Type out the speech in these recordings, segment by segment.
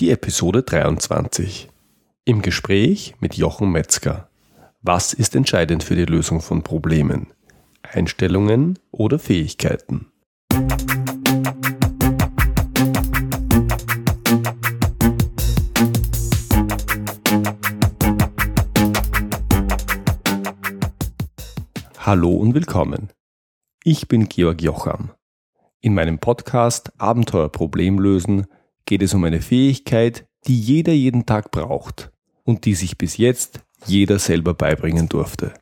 Die Episode 23. Im Gespräch mit Jochen Metzger. Was ist entscheidend für die Lösung von Problemen? Einstellungen oder Fähigkeiten? Hallo und willkommen. Ich bin Georg Jocham. In meinem Podcast Abenteuer Problem lösen geht es um eine Fähigkeit, die jeder jeden Tag braucht und die sich bis jetzt jeder selber beibringen durfte.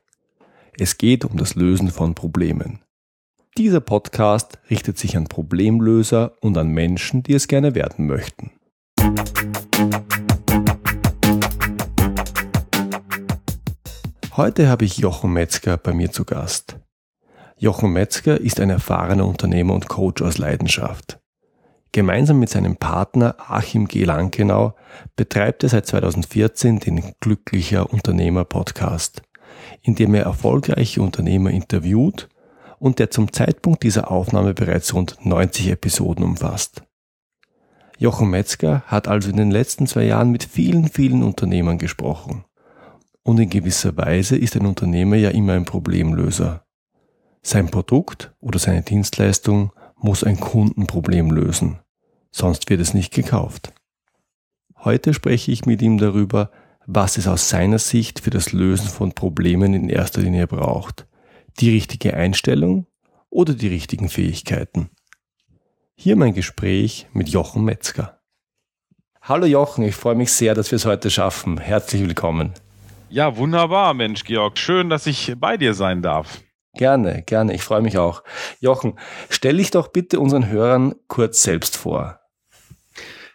Es geht um das Lösen von Problemen. Dieser Podcast richtet sich an Problemlöser und an Menschen, die es gerne werden möchten. Heute habe ich Jochen Metzger bei mir zu Gast. Jochen Metzger ist ein erfahrener Unternehmer und Coach aus Leidenschaft. Gemeinsam mit seinem Partner Achim G. Lankenau betreibt er seit 2014 den Glücklicher Unternehmer Podcast, in dem er erfolgreiche Unternehmer interviewt und der zum Zeitpunkt dieser Aufnahme bereits rund 90 Episoden umfasst. Jochen Metzger hat also in den letzten zwei Jahren mit vielen, vielen Unternehmern gesprochen. Und in gewisser Weise ist ein Unternehmer ja immer ein Problemlöser. Sein Produkt oder seine Dienstleistung muss ein Kundenproblem lösen, sonst wird es nicht gekauft. Heute spreche ich mit ihm darüber, was es aus seiner Sicht für das Lösen von Problemen in erster Linie braucht. Die richtige Einstellung oder die richtigen Fähigkeiten. Hier mein Gespräch mit Jochen Metzger. Hallo Jochen, ich freue mich sehr, dass wir es heute schaffen. Herzlich willkommen. Ja, wunderbar, Mensch, Georg. Schön, dass ich bei dir sein darf. Gerne, gerne. Ich freue mich auch. Jochen, stell dich doch bitte unseren Hörern kurz selbst vor.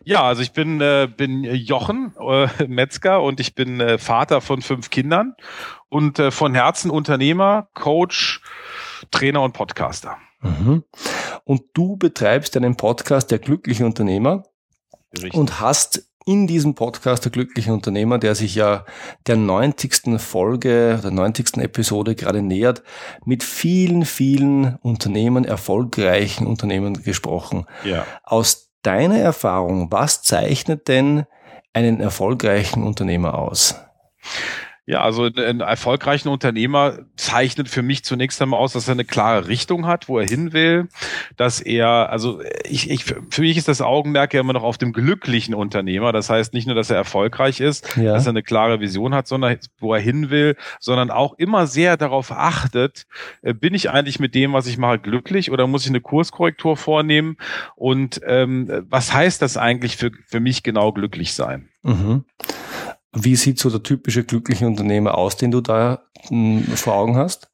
Ja, also ich bin, äh, bin Jochen äh, Metzger und ich bin äh, Vater von fünf Kindern und äh, von Herzen Unternehmer, Coach, Trainer und Podcaster. Mhm. Und du betreibst einen Podcast der glücklichen Unternehmer Richtig. und hast in diesem Podcast der glückliche Unternehmer, der sich ja der 90. Folge, der 90. Episode gerade nähert, mit vielen, vielen Unternehmen, erfolgreichen Unternehmen gesprochen. Ja. Aus deiner Erfahrung, was zeichnet denn einen erfolgreichen Unternehmer aus? Ja, also ein erfolgreicher Unternehmer zeichnet für mich zunächst einmal aus, dass er eine klare Richtung hat, wo er hin will, dass er, also ich, ich für mich ist das Augenmerk ja immer noch auf dem glücklichen Unternehmer. Das heißt nicht nur, dass er erfolgreich ist, ja. dass er eine klare Vision hat, sondern wo er hin will, sondern auch immer sehr darauf achtet, äh, bin ich eigentlich mit dem, was ich mache, glücklich oder muss ich eine Kurskorrektur vornehmen? Und ähm, was heißt das eigentlich für, für mich genau glücklich sein? Mhm. Wie sieht so der typische glückliche Unternehmer aus, den du da hm, vor Augen hast?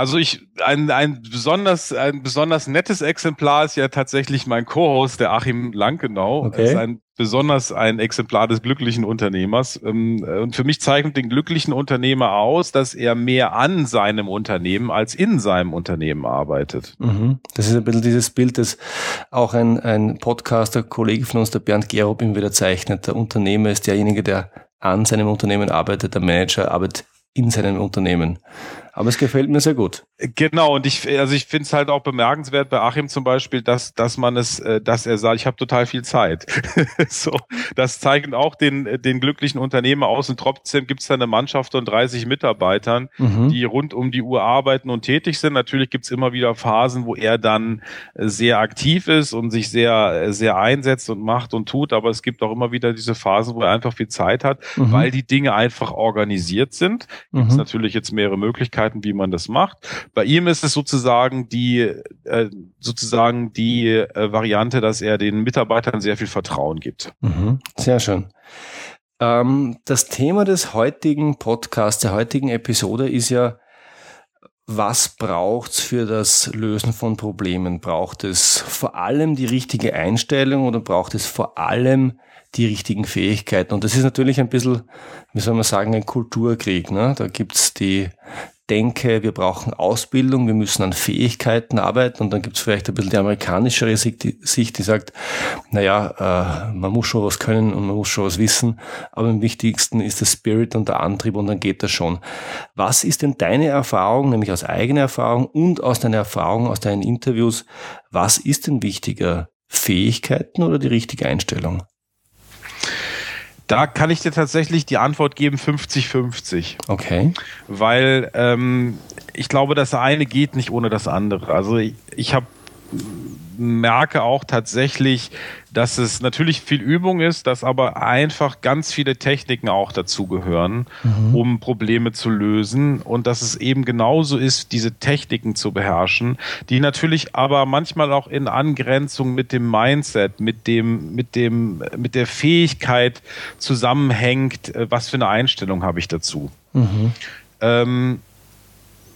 Also ich ein, ein besonders ein besonders nettes Exemplar ist ja tatsächlich mein Co-Host der Achim Lankenau. Okay. Er ist ein besonders ein Exemplar des glücklichen Unternehmers ähm, und für mich zeichnet den glücklichen Unternehmer aus, dass er mehr an seinem Unternehmen als in seinem Unternehmen arbeitet. Mhm. Das ist ein bisschen dieses Bild, das auch ein ein Podcaster Kollege von uns der Bernd Gerob immer wieder zeichnet. Der Unternehmer ist derjenige, der an seinem Unternehmen arbeitet, der Manager arbeitet in seinem Unternehmen. Aber es gefällt mir sehr gut. Genau, und ich, also ich finde es halt auch bemerkenswert bei Achim zum Beispiel, dass, dass man es, äh, dass er sagt, ich habe total viel Zeit. so, das zeigt auch den, den glücklichen Unternehmer aus. Und trotzdem gibt es da eine Mannschaft von 30 Mitarbeitern, mhm. die rund um die Uhr arbeiten und tätig sind. Natürlich gibt es immer wieder Phasen, wo er dann sehr aktiv ist und sich sehr, sehr einsetzt und macht und tut. Aber es gibt auch immer wieder diese Phasen, wo er einfach viel Zeit hat, mhm. weil die Dinge einfach organisiert sind. Gibt es mhm. natürlich jetzt mehrere Möglichkeiten, wie man das macht. Bei ihm ist es sozusagen die äh, sozusagen die äh, Variante, dass er den Mitarbeitern sehr viel Vertrauen gibt. Mhm. Sehr schön. Ähm, das Thema des heutigen Podcasts, der heutigen Episode ist ja, was braucht's für das Lösen von Problemen? Braucht es vor allem die richtige Einstellung oder braucht es vor allem die richtigen Fähigkeiten? Und das ist natürlich ein bisschen, wie soll man sagen, ein Kulturkrieg. Ne? Da gibt's die denke, wir brauchen Ausbildung, wir müssen an Fähigkeiten arbeiten und dann gibt es vielleicht ein bisschen die amerikanischere Sicht, die, sagt, naja, äh, man muss schon was können und man muss schon was wissen, aber am wichtigsten ist der Spirit und der Antrieb und dann geht das schon. Was ist denn deine Erfahrung, nämlich aus eigener Erfahrung und aus deiner Erfahrung, aus deinen Interviews, was ist denn wichtiger, Fähigkeiten oder die richtige Einstellung? Da kann ich dir tatsächlich die Antwort geben 50-50. Okay. Weil ähm, ich glaube, das eine geht nicht ohne das andere. Also ich, ich habe merke auch tatsächlich, dass es natürlich viel Übung ist, dass aber einfach ganz viele Techniken auch dazugehören, mhm. um Probleme zu lösen und dass es eben genauso ist, diese Techniken zu beherrschen, die natürlich aber manchmal auch in Angrenzung mit dem Mindset, mit dem, mit dem, mit der Fähigkeit zusammenhängt, äh, was für eine Einstellung habe ich dazu. Mhm. Ähm,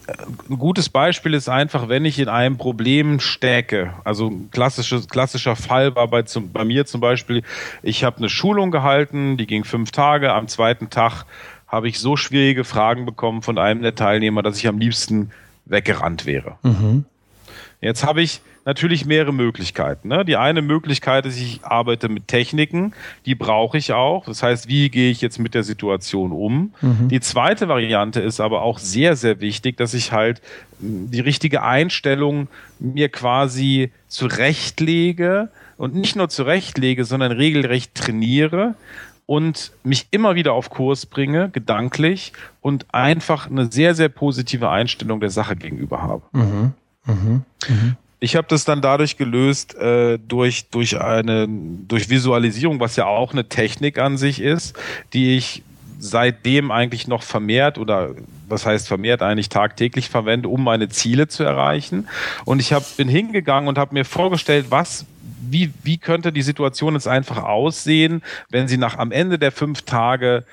ein gutes Beispiel ist einfach, wenn ich in einem Problem stecke. Also ein klassisches, klassischer Fall war bei, zum, bei mir zum Beispiel, ich habe eine Schulung gehalten, die ging fünf Tage. Am zweiten Tag habe ich so schwierige Fragen bekommen von einem der Teilnehmer, dass ich am liebsten weggerannt wäre. Mhm. Jetzt habe ich natürlich mehrere Möglichkeiten. Ne? Die eine Möglichkeit ist, ich arbeite mit Techniken, die brauche ich auch. Das heißt, wie gehe ich jetzt mit der Situation um? Mhm. Die zweite Variante ist aber auch sehr, sehr wichtig, dass ich halt hm, die richtige Einstellung mir quasi zurechtlege und nicht nur zurechtlege, sondern regelrecht trainiere und mich immer wieder auf Kurs bringe, gedanklich und einfach eine sehr, sehr positive Einstellung der Sache gegenüber habe. Mhm. Mhm. Mhm. Ich habe das dann dadurch gelöst äh, durch durch eine durch Visualisierung, was ja auch eine Technik an sich ist, die ich seitdem eigentlich noch vermehrt oder was heißt vermehrt eigentlich tagtäglich verwende, um meine Ziele zu erreichen. Und ich hab, bin hingegangen und habe mir vorgestellt, was wie, wie könnte die Situation jetzt einfach aussehen, wenn sie nach am Ende der fünf Tage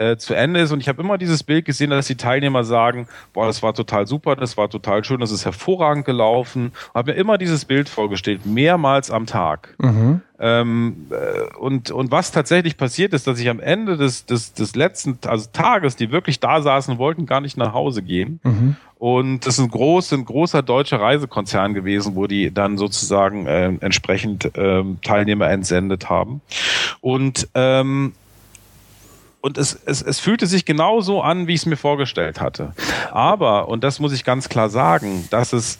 äh, zu Ende ist. Und ich habe immer dieses Bild gesehen, dass die Teilnehmer sagen, boah, das war total super, das war total schön, das ist hervorragend gelaufen. Und habe mir immer dieses Bild vorgestellt, mehrmals am Tag. Mhm. Ähm, äh, und, und was tatsächlich passiert ist, dass ich am Ende des, des, des letzten also Tages, die wirklich da saßen, wollten gar nicht nach Hause gehen. Mhm. Und das ist ein, groß, ein großer deutscher Reisekonzern gewesen, wo die dann sozusagen äh, entsprechend ähm, Teilnehmer entsendet haben. Und ähm, und es, es, es fühlte sich genau so an, wie ich es mir vorgestellt hatte. Aber, und das muss ich ganz klar sagen, dass es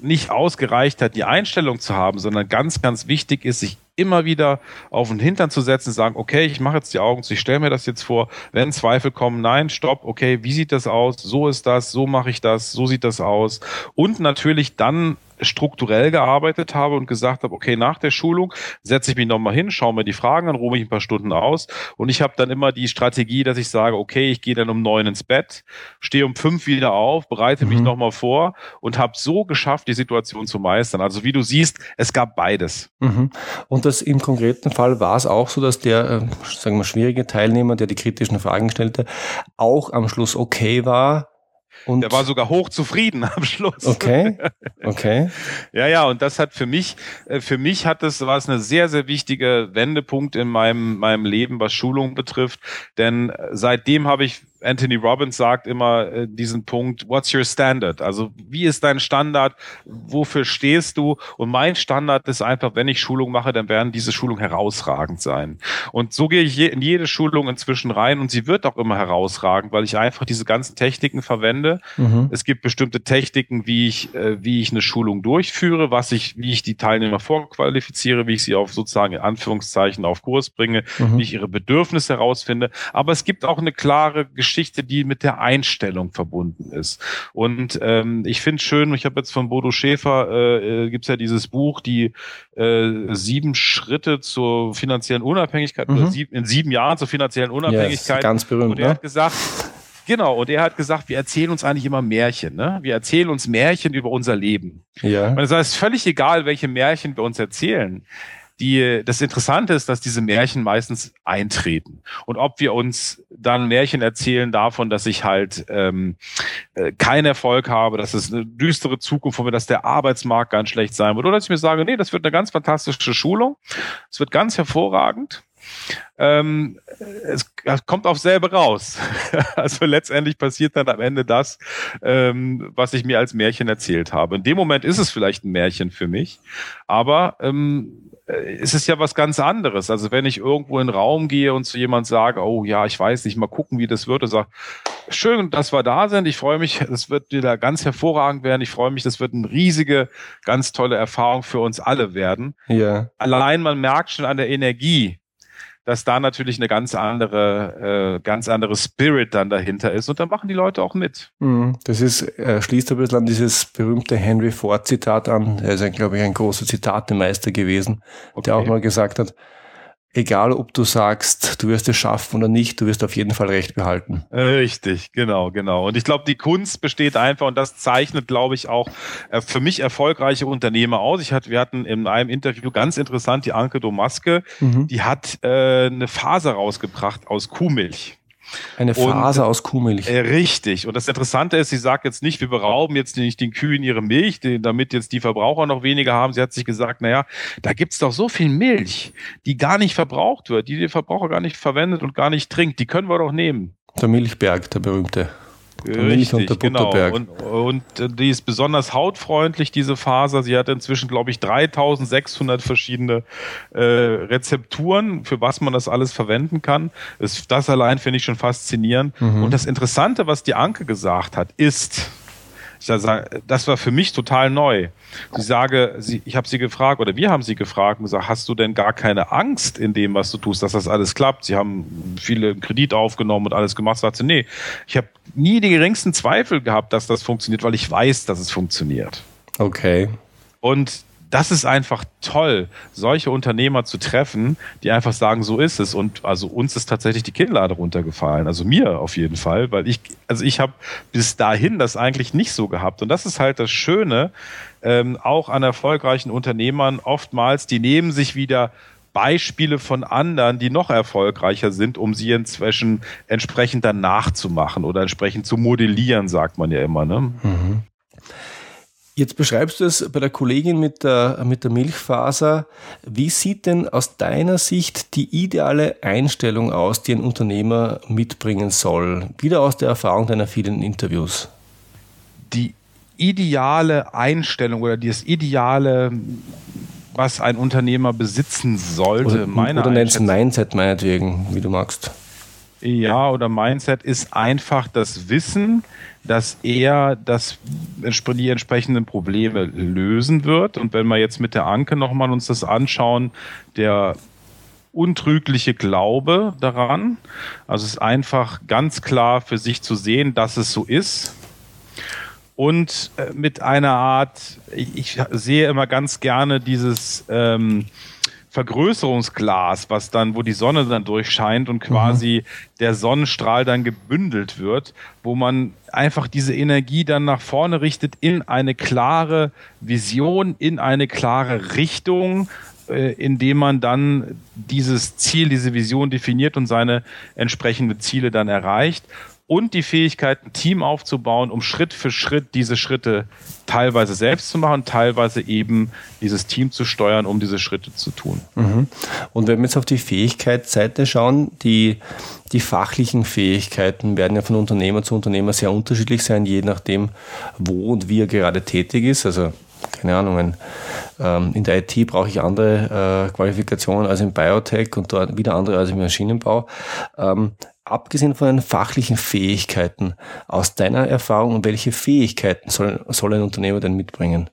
nicht ausgereicht hat, die Einstellung zu haben, sondern ganz, ganz wichtig ist, sich immer wieder auf den Hintern zu setzen, sagen, okay, ich mache jetzt die Augen zu, ich stelle mir das jetzt vor, wenn Zweifel kommen, nein, stopp, okay, wie sieht das aus? So ist das, so mache ich das, so sieht das aus. Und natürlich dann strukturell gearbeitet habe und gesagt habe, okay, nach der Schulung setze ich mich nochmal hin, schaue mir die Fragen an, ruhe mich ein paar Stunden aus und ich habe dann immer die Strategie, dass ich sage, okay, ich gehe dann um neun ins Bett, stehe um fünf wieder auf, bereite mhm. mich nochmal vor und habe so geschafft, die Situation zu meistern. Also wie du siehst, es gab beides. Mhm. Und das im konkreten Fall war es auch so, dass der, äh, sagen wir, schwierige Teilnehmer, der die kritischen Fragen stellte, auch am Schluss okay war, und der war sogar hochzufrieden am Schluss. Okay. Okay. ja, ja, und das hat für mich, äh, für mich hat es, war es eine sehr, sehr wichtige Wendepunkt in meinem, meinem Leben, was Schulung betrifft. Denn äh, seitdem habe ich Anthony Robbins sagt immer äh, diesen Punkt, what's your standard? Also wie ist dein Standard? Wofür stehst du? Und mein Standard ist einfach, wenn ich Schulung mache, dann werden diese Schulungen herausragend sein. Und so gehe ich je, in jede Schulung inzwischen rein und sie wird auch immer herausragend, weil ich einfach diese ganzen Techniken verwende. Mhm. Es gibt bestimmte Techniken, wie ich, äh, wie ich eine Schulung durchführe, was ich, wie ich die Teilnehmer vorqualifiziere, wie ich sie auf sozusagen in Anführungszeichen auf Kurs bringe, mhm. wie ich ihre Bedürfnisse herausfinde. Aber es gibt auch eine klare Geschichte, die mit der Einstellung verbunden ist. Und ähm, ich finde schön, ich habe jetzt von Bodo Schäfer, äh, äh gibt ja dieses Buch, die äh, sieben Schritte zur finanziellen Unabhängigkeit, mhm. oder sieb, in sieben Jahren zur finanziellen Unabhängigkeit. Yes, ganz berühmt. Und er ne? hat gesagt, Genau, und er hat gesagt, wir erzählen uns eigentlich immer Märchen. Ne? Wir erzählen uns Märchen über unser Leben. Ja. Und es ist völlig egal, welche Märchen wir uns erzählen die, das Interessante ist, dass diese Märchen meistens eintreten. Und ob wir uns dann Märchen erzählen davon, dass ich halt ähm, äh, keinen Erfolg habe, dass es eine düstere Zukunft von dass der Arbeitsmarkt ganz schlecht sein wird, oder dass ich mir sage, nee, das wird eine ganz fantastische Schulung, es wird ganz hervorragend. Ähm, es, es kommt auf selber raus. also letztendlich passiert dann am Ende das, ähm, was ich mir als Märchen erzählt habe. In dem Moment ist es vielleicht ein Märchen für mich, aber ähm, äh, es ist ja was ganz anderes. Also wenn ich irgendwo in den Raum gehe und zu jemand sage, oh ja, ich weiß nicht, mal gucken, wie das wird, und sage, schön, dass wir da sind. Ich freue mich, es wird wieder ganz hervorragend werden. Ich freue mich, das wird eine riesige, ganz tolle Erfahrung für uns alle werden. Ja. Allein man merkt schon an der Energie, dass da natürlich eine ganz andere, äh, ganz andere Spirit dann dahinter ist und da machen die Leute auch mit. Mhm. Das ist, äh, schließt ein bisschen an dieses berühmte Henry Ford Zitat an. Er ist, glaube ich, ein großer Zitatemeister gewesen, okay. der auch mal gesagt hat, egal ob du sagst, du wirst es schaffen oder nicht, du wirst auf jeden Fall recht behalten. Richtig, genau, genau. Und ich glaube, die Kunst besteht einfach, und das zeichnet, glaube ich, auch äh, für mich erfolgreiche Unternehmer aus. Ich hatte, wir hatten in einem Interview ganz interessant die Anke Domaske, mhm. die hat äh, eine Faser rausgebracht aus Kuhmilch. Eine Faser und, aus Kuhmilch. Äh, richtig. Und das Interessante ist, sie sagt jetzt nicht, wir berauben jetzt nicht den Kühen ihre Milch, damit jetzt die Verbraucher noch weniger haben. Sie hat sich gesagt, naja, da gibt's doch so viel Milch, die gar nicht verbraucht wird, die der Verbraucher gar nicht verwendet und gar nicht trinkt. Die können wir doch nehmen. Der Milchberg, der berühmte. Richtig, genau. Und, und die ist besonders hautfreundlich, diese Faser. Sie hat inzwischen, glaube ich, 3600 verschiedene äh, Rezepturen, für was man das alles verwenden kann. Das, das allein finde ich schon faszinierend. Mhm. Und das Interessante, was die Anke gesagt hat, ist, das war für mich total neu. Sie sage, sie, ich habe sie gefragt oder wir haben sie gefragt und gesagt, hast du denn gar keine Angst in dem, was du tust, dass das alles klappt? Sie haben viele Kredit aufgenommen und alles gemacht. Sagt sie, nee, ich habe nie die geringsten Zweifel gehabt, dass das funktioniert, weil ich weiß, dass es funktioniert. Okay. Und das ist einfach toll, solche Unternehmer zu treffen, die einfach sagen, so ist es. Und also uns ist tatsächlich die Kinnlade runtergefallen. Also mir auf jeden Fall, weil ich, also ich habe bis dahin das eigentlich nicht so gehabt. Und das ist halt das Schöne, ähm, auch an erfolgreichen Unternehmern oftmals, die nehmen sich wieder Beispiele von anderen, die noch erfolgreicher sind, um sie inzwischen entsprechend dann nachzumachen oder entsprechend zu modellieren, sagt man ja immer. Ne? Mhm. Jetzt beschreibst du es bei der Kollegin mit der, mit der Milchfaser. Wie sieht denn aus deiner Sicht die ideale Einstellung aus, die ein Unternehmer mitbringen soll? Wieder aus der Erfahrung deiner vielen Interviews. Die ideale Einstellung oder das ideale, was ein Unternehmer besitzen sollte, oder, meiner Oder nennst Mindset meinetwegen, wie du magst. Ja, oder Mindset ist einfach das Wissen, dass er das, die entsprechenden Probleme lösen wird. Und wenn wir jetzt mit der Anke nochmal uns das anschauen, der untrügliche Glaube daran, also es ist einfach ganz klar für sich zu sehen, dass es so ist. Und äh, mit einer Art, ich, sehe immer ganz gerne dieses ähm, Vergrößerungsglas, was dann, wo die Sonne dann durchscheint und quasi mhm. der Sonnenstrahl dann gebündelt wird, wo man einfach diese Energie dann nach vorne richtet in eine klare Vision, in eine klare Richtung, äh, indem man dann dieses Ziel, diese Vision definiert und seine entsprechenden Ziele dann erreicht und die Fähigkeit, ein Team aufzubauen, um Schritt für Schritt diese Schritte teilweise selbst zu machen, teilweise eben dieses Team zu steuern, um diese Schritte zu tun. Mhm. Und wenn wir jetzt auf die Fähigkeitsseite schauen, die, die fachlichen Fähigkeiten werden ja von Unternehmer zu Unternehmer sehr unterschiedlich sein, je nachdem, wo und wie er gerade tätig ist. Also keine Ahnung, ähm, in der IT brauche ich andere äh, Qualifikationen als im Biotech und dort wieder andere als im Maschinenbau. Abgesehen von den fachlichen Fähigkeiten, aus deiner Erfahrung, welche Fähigkeiten soll, soll ein Unternehmer denn mitbringen?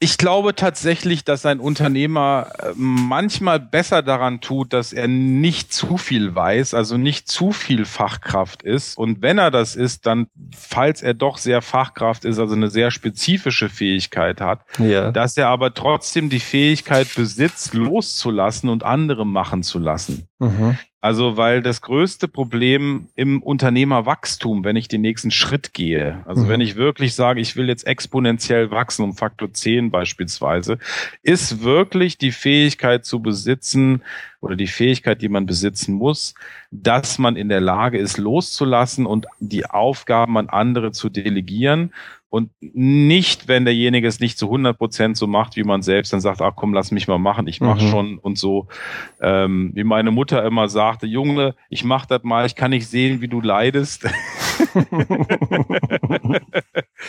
Ich glaube tatsächlich, dass ein Unternehmer äh, manchmal besser daran tut, dass er nicht zu viel weiß, also nicht zu viel Fachkraft ist. Und wenn er das ist, dann, falls er doch sehr Fachkraft ist, also eine sehr spezifische Fähigkeit hat, ja. dass er aber trotzdem die Fähigkeit besitzt, loszulassen und andere machen zu lassen. Mhm. Also, weil das größte Problem im Unternehmerwachstum, wenn ich den nächsten Schritt gehe, also mhm. wenn ich wirklich sage, ich will jetzt exponentiell wachsen, um Faktor 10 beispielsweise, ist wirklich die Fähigkeit zu besitzen oder die Fähigkeit, die man besitzen muss, dass man in der Lage ist, loszulassen und die Aufgaben an andere zu delegieren und nicht, wenn derjenige es nicht zu 100 Prozent so macht, wie man selbst, dann sagt, ach komm, lass mich mal machen, ich mach mhm. schon und so. Ähm, wie meine Mutter immer sagte, Junge, ich mach das mal, ich kann nicht sehen, wie du leidest.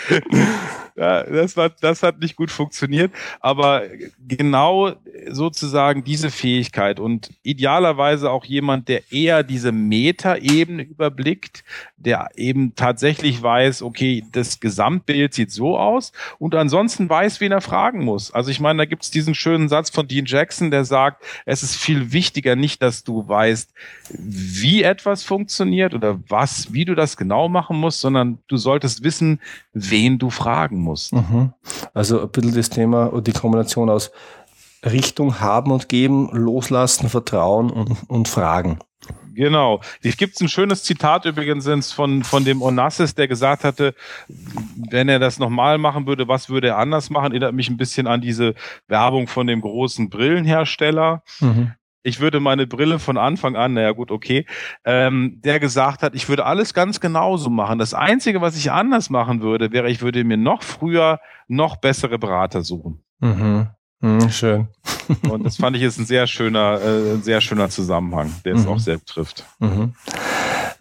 Ja, das, war, das hat nicht gut funktioniert. Aber genau sozusagen diese Fähigkeit und idealerweise auch jemand, der eher diese Metaebene überblickt, der eben tatsächlich weiß, okay, das Gesamtbild sieht so aus und ansonsten weiß, wen er fragen muss. Also ich meine, da gibt es diesen schönen Satz von Dean Jackson, der sagt, es ist viel wichtiger nicht, dass du weißt, wie etwas funktioniert oder was, wie du das genau machen musst, sondern du solltest wissen, wen du fragen musst. Mhm. Also ein bisschen das Thema und die Kombination aus Richtung haben und geben, loslassen, vertrauen und, und fragen. Genau. Es gibt ein schönes Zitat übrigens von, von dem Onassis, der gesagt hatte, wenn er das nochmal machen würde, was würde er anders machen? Erinnert mich ein bisschen an diese Werbung von dem großen Brillenhersteller. Mhm. Ich würde meine Brille von Anfang an, naja gut, okay, ähm, der gesagt hat, ich würde alles ganz genauso machen. Das Einzige, was ich anders machen würde, wäre, ich würde mir noch früher noch bessere Berater suchen. Mhm. Mhm, schön. Und das fand ich ist ein sehr schöner, äh, sehr schöner Zusammenhang, der es mhm. auch sehr trifft. Mhm.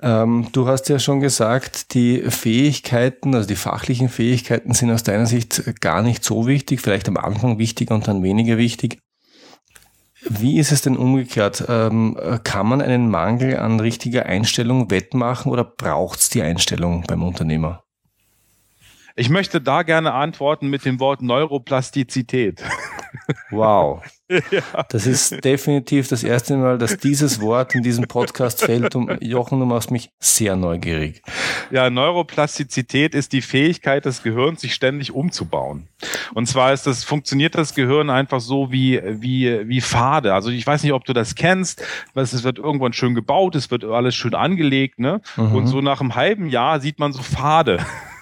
Ähm, du hast ja schon gesagt, die Fähigkeiten, also die fachlichen Fähigkeiten sind aus deiner Sicht gar nicht so wichtig, vielleicht am Anfang wichtiger und dann weniger wichtig. Wie ist es denn umgekehrt? Ähm, kann man einen Mangel an richtiger Einstellung wettmachen oder braucht es die Einstellung beim Unternehmer? Ich möchte da gerne antworten mit dem Wort Neuroplastizität. Wow. Ja. Das ist definitiv das erste Mal, dass dieses Wort in diesem Podcast fällt. Und Jochen, du machst mich sehr neugierig. Ja, Neuroplastizität ist die Fähigkeit des Gehirns, sich ständig umzubauen. Und zwar ist das, funktioniert das Gehirn einfach so wie, wie, wie Pfade. Also ich weiß nicht, ob du das kennst. Es wird irgendwann schön gebaut, es wird alles schön angelegt, ne? Mhm. Und so nach einem halben Jahr sieht man so Pfade.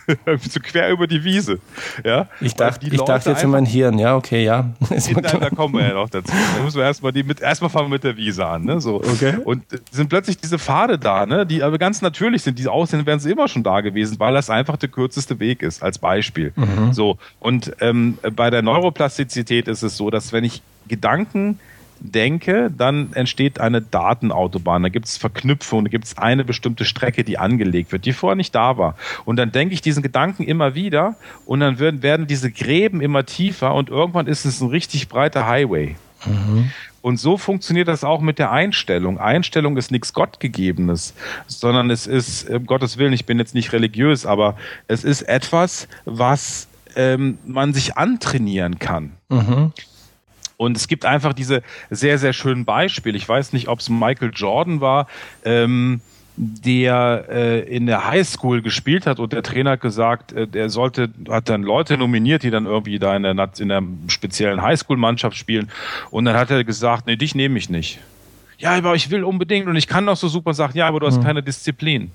so quer über die Wiese. Ja? Ich dachte, ich dachte jetzt in mein Hirn, ja, okay, ja. In, da kommen wir ja noch dazu. Da müssen wir erstmal die mit, erstmal fangen wir mit der Wiese an, ne? So. Okay. Und sind plötzlich diese Pfade da, ne? Die aber ganz natürlich sind. Die aussehen, wären sie immer schon da gewesen, weil das einfach der kürzeste Weg ist, als Beispiel. Mhm. So. Und ähm, bei der Neuroplastizität ist es so, dass wenn ich Gedanken denke, dann entsteht eine Datenautobahn. Da gibt es Verknüpfungen, da gibt es eine bestimmte Strecke, die angelegt wird, die vorher nicht da war. Und dann denke ich diesen Gedanken immer wieder und dann werden, werden diese Gräben immer tiefer und irgendwann ist es ein richtig breiter Highway. Mhm. Und so funktioniert das auch mit der Einstellung. Einstellung ist nichts Gottgegebenes, sondern es ist, um Gottes Willen, ich bin jetzt nicht religiös, aber es ist etwas, was ähm, man sich antrainieren kann. Mhm. Und es gibt einfach diese sehr, sehr schönen Beispiele. Ich weiß nicht, ob es Michael Jordan war, ähm, der äh, in der Highschool gespielt hat und der Trainer hat gesagt, äh, der sollte, hat dann Leute nominiert, die dann irgendwie da in der, in der speziellen Highschool-Mannschaft spielen. Und dann hat er gesagt, nee, dich nehme ich nicht. Ja, aber ich will unbedingt und ich kann doch so super sagen, ja, aber du hast mhm. keine Disziplin.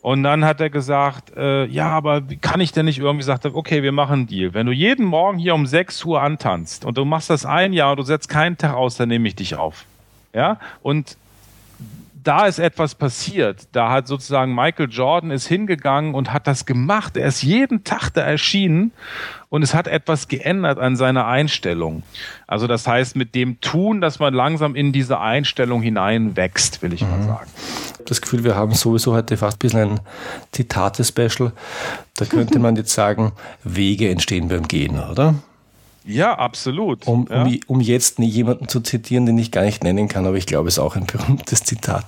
Und dann hat er gesagt, äh, ja, aber wie kann ich denn nicht irgendwie sagt, okay, wir machen einen Deal. Wenn du jeden Morgen hier um 6 Uhr antanzt und du machst das ein Jahr und du setzt keinen Tag aus, dann nehme ich dich auf. Ja, und da ist etwas passiert. Da hat sozusagen Michael Jordan ist hingegangen und hat das gemacht. Er ist jeden Tag da erschienen und es hat etwas geändert an seiner Einstellung. Also das heißt, mit dem Tun, dass man langsam in diese Einstellung hineinwächst, will ich mhm. mal sagen. Das Gefühl, wir haben sowieso heute fast ein bisschen ein Zitate-Special. Da könnte man jetzt sagen, Wege entstehen beim Gehen, oder? Ja, absolut. Um, ja. um, um jetzt jemanden zu zitieren, den ich gar nicht nennen kann, aber ich glaube, es ist auch ein berühmtes Zitat.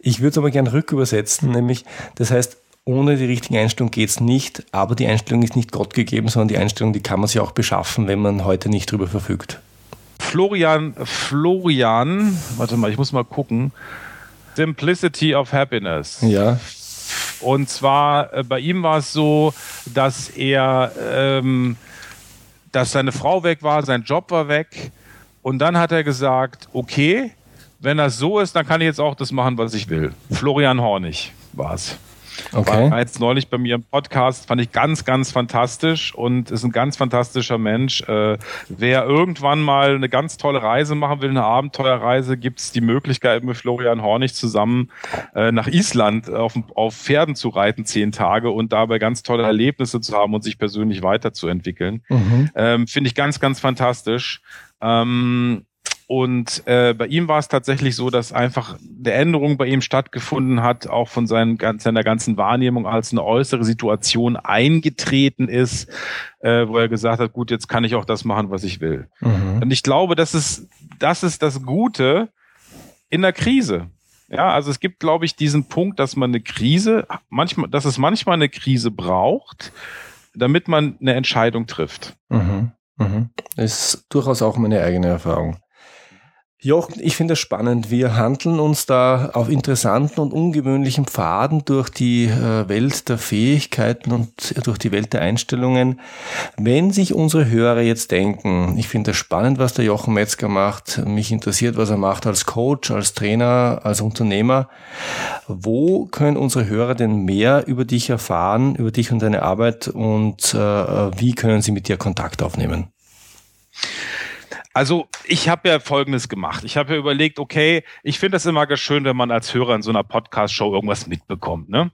Ich würde es aber gerne rückübersetzen, nämlich, das heißt, ohne die richtige Einstellung geht es nicht, aber die Einstellung ist nicht Gott gegeben, sondern die Einstellung, die kann man sich auch beschaffen, wenn man heute nicht drüber verfügt. Florian, Florian, warte mal, ich muss mal gucken. Simplicity of Happiness. Ja. Und zwar, äh, bei ihm war es so, dass er ähm, dass seine Frau weg war, sein Job war weg. Und dann hat er gesagt, okay, wenn das so ist, dann kann ich jetzt auch das machen, was ich will. Florian Hornig war es. Okay. War jetzt neulich bei mir im Podcast, fand ich ganz, ganz fantastisch und ist ein ganz fantastischer Mensch. Äh, wer irgendwann mal eine ganz tolle Reise machen will, eine Abenteuerreise, gibt es die Möglichkeit, mit Florian Hornig zusammen äh, nach Island auf, auf Pferden zu reiten, zehn Tage und dabei ganz tolle Erlebnisse zu haben und sich persönlich weiterzuentwickeln. Mhm. Ähm, Finde ich ganz, ganz fantastisch. Ähm, und äh, bei ihm war es tatsächlich so, dass einfach eine Änderung bei ihm stattgefunden hat, auch von seinen, seiner ganzen Wahrnehmung als eine äußere Situation eingetreten ist, äh, wo er gesagt hat, gut, jetzt kann ich auch das machen, was ich will. Mhm. Und ich glaube, das ist, das ist das Gute in der Krise. Ja, also es gibt, glaube ich, diesen Punkt, dass man eine Krise, manchmal, dass es manchmal eine Krise braucht, damit man eine Entscheidung trifft. Mhm. Mhm. Das ist durchaus auch meine eigene Erfahrung. Jochen, ich finde es spannend. Wir handeln uns da auf interessanten und ungewöhnlichen Pfaden durch die äh, Welt der Fähigkeiten und durch die Welt der Einstellungen. Wenn sich unsere Hörer jetzt denken, ich finde es spannend, was der Jochen Metzger macht, mich interessiert, was er macht als Coach, als Trainer, als Unternehmer, wo können unsere Hörer denn mehr über dich erfahren, über dich und deine Arbeit und äh, wie können sie mit dir Kontakt aufnehmen? Also ich habe ja Folgendes gemacht. Ich habe ja überlegt, okay, ich finde das immer ganz schön, wenn man als Hörer in so einer Podcast-Show irgendwas mitbekommt. Ne?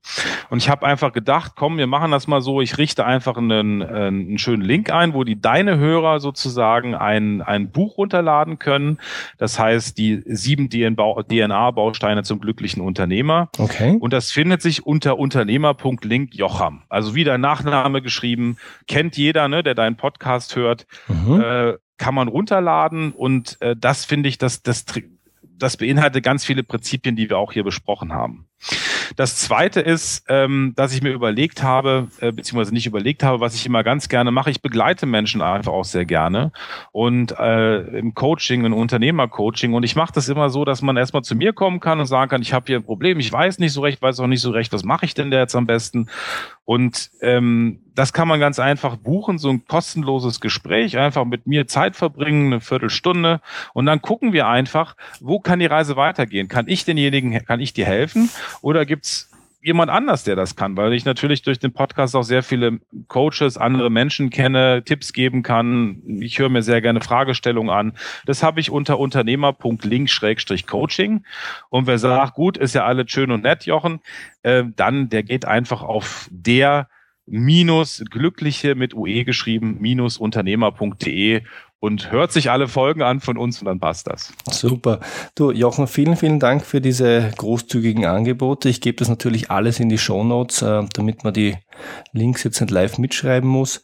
Und ich habe einfach gedacht, komm, wir machen das mal so. Ich richte einfach einen, einen schönen Link ein, wo die deine Hörer sozusagen ein, ein Buch runterladen können. Das heißt, die sieben DNA-Bausteine zum glücklichen Unternehmer. Okay. Und das findet sich unter unternehmer.link Jocham. Also wie dein Nachname geschrieben, kennt jeder, ne, der deinen Podcast hört. Mhm. Äh, kann man runterladen und äh, das finde ich, das, das, das beinhaltet ganz viele Prinzipien, die wir auch hier besprochen haben. Das zweite ist, ähm, dass ich mir überlegt habe, äh, beziehungsweise nicht überlegt habe, was ich immer ganz gerne mache. Ich begleite Menschen einfach auch sehr gerne und äh, im Coaching, im Unternehmercoaching. Und ich mache das immer so, dass man erstmal zu mir kommen kann und sagen kann, ich habe hier ein Problem, ich weiß nicht so recht, weiß auch nicht so recht, was mache ich denn da jetzt am besten? Und ähm, das kann man ganz einfach buchen, so ein kostenloses Gespräch, einfach mit mir Zeit verbringen, eine Viertelstunde. Und dann gucken wir einfach, wo kann die Reise weitergehen? Kann ich denjenigen, kann ich dir helfen? Oder gibt's jemand anders, der das kann, weil ich natürlich durch den Podcast auch sehr viele Coaches, andere Menschen kenne, Tipps geben kann. Ich höre mir sehr gerne Fragestellungen an. Das habe ich unter unternehmer.link-coaching. Und wer sagt, gut, ist ja alles schön und nett, Jochen, äh, dann der geht einfach auf der minus glückliche mit UE geschrieben minus unternehmer.de und hört sich alle Folgen an von uns und dann passt das. Super. Du, Jochen, vielen, vielen Dank für diese großzügigen Angebote. Ich gebe das natürlich alles in die Show Notes, äh, damit man die Links jetzt nicht live mitschreiben muss.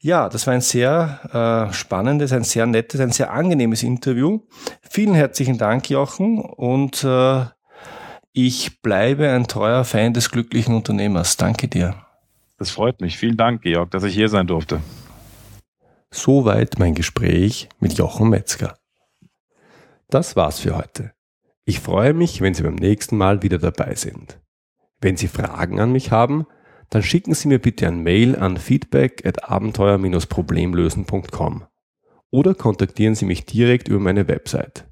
Ja, das war ein sehr äh, spannendes, ein sehr nettes, ein sehr angenehmes Interview. Vielen herzlichen Dank, Jochen, und äh, ich bleibe ein treuer Fan des glücklichen Unternehmers. Danke dir. Das freut mich. Vielen Dank, Georg, dass ich hier sein durfte. Soweit mein Gespräch mit Jochen Metzger. Das war's für heute. Ich freue mich, wenn Sie beim nächsten Mal wieder dabei sind. Wenn Sie Fragen an mich haben, dann schicken Sie mir bitte ein Mail an feedback at abenteuer-problemlösen.com oder kontaktieren Sie mich direkt über meine Website.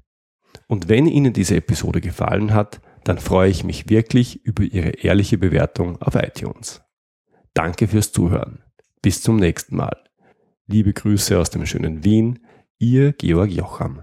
Und wenn Ihnen diese Episode gefallen hat, dann freue ich mich wirklich über Ihre ehrliche Bewertung auf iTunes. Danke fürs Zuhören. Bis zum nächsten Mal. Liebe Grüße aus dem schönen Wien, Ihr Georg Jocham.